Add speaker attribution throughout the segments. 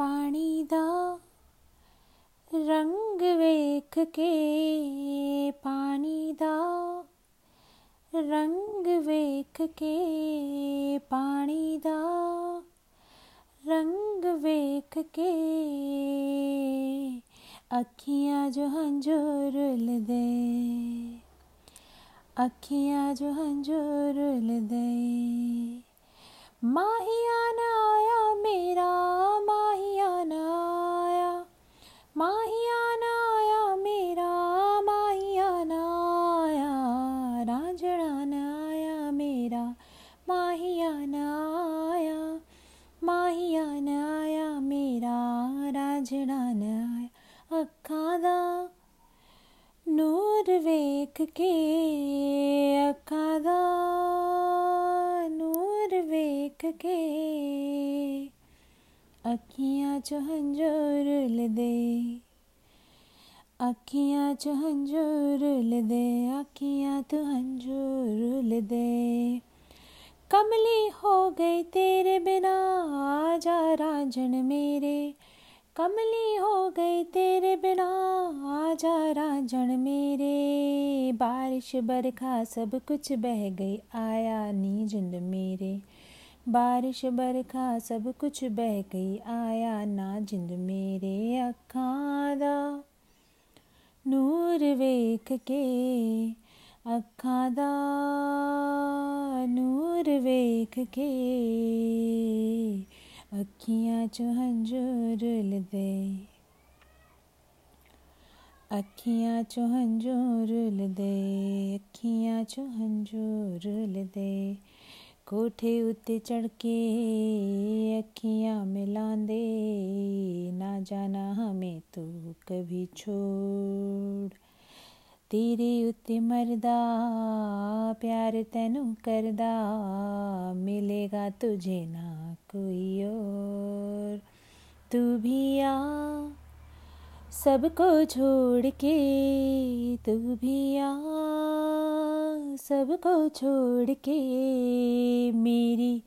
Speaker 1: ਪਾਣੀ ਦਾ ਰੰਗ ਵੇਖ ਕੇ ਪਾਣੀ ਦਾ ਰੰਗ ਵੇਖ ਕੇ ਪਾਣੀ ਦਾ ਰੰਗ ਵੇਖ ਕੇ ਅੱਖੀਆਂ ਜੋ ਹੰਝੂਰ ਲਦੇ ਅੱਖੀਆਂ ਜੋ ਹੰਝੂਰ ਲਦੇ ਮਾਹੀਆ ਨਾ माहिया नाया माहिया नाया मेरा राजड़ा नाया अखा दा नूर वेख के अखा दा नूर वेख के अखियाँ च हंजूर दे अखियाँ च हंजूर दे अखियाँ तू हंजूर दे कमली हो गई तेरे बिना आ जा राजन मेरे। कमली हो गई तेरे बिना आ जा राजन मेरे। बारिश बरखा सब कुछ बह गई, आया नी झुंड मेरे। बारिश बरखा सब कुछ बह गई, आया ना जिंद मेरे अखां दा। नूर वेख के ਅੱਖਾਂ ਦਾ ਨੂਰ ਵੇਖ ਕੇ ਅੱਖੀਆਂ ਚ ਹੰਝੂਰ ਲਦੇ ਅੱਖੀਆਂ ਚ ਹੰਝੂਰ ਲਦੇ ਅੱਖੀਆਂ ਚ ਹੰਝੂਰ ਲਦੇ ਕੋਠੇ ਉੱਤੇ ਚੜ ਕੇ ਅੱਖੀਆਂ ਮਿਲਾਂਦੇ, ਨਾ ਜਾਣਾ ਹਮੇ ਤੂੰ ਕਭੀ ਛੋੜ। तेरे उत्ती मरदा, प्यार तेनू करदा, मिलेगा तुझे ना कोई और। तू भी आ, सबको छोड़ के, तू भी आ, सबको छोड़ के, मेरी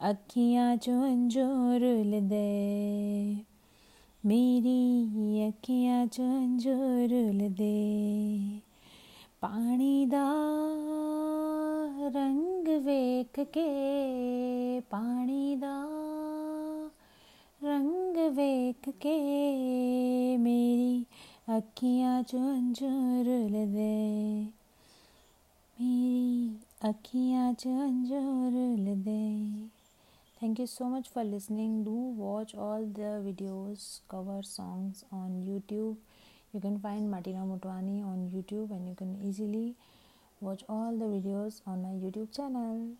Speaker 1: अखियाँ जो अंजोर दे, मेरी अखियाँ जो अंजोर दे। ਪਾਣੀ ਦਾ ਰੰਗ ਵੇਖ ਕੇ ਪਾਣੀ ਦਾ ਰੰਗ ਵੇਖ ਕੇ ਮੇਰੀ ਅੱਖੀਆਂ ਚੋਂ ਅੰਜੂਰ ਲਦੇ ਮੇਰੀ ਅੱਖੀਆਂ ਚੋਂ ਅੰਜੂਰ ਲਦੇ Thank you so much for listening. Do watch all the videos, cover songs on YouTube. you can find Martina Motwani on YouTube and you can easily watch all the videos on my YouTube channel.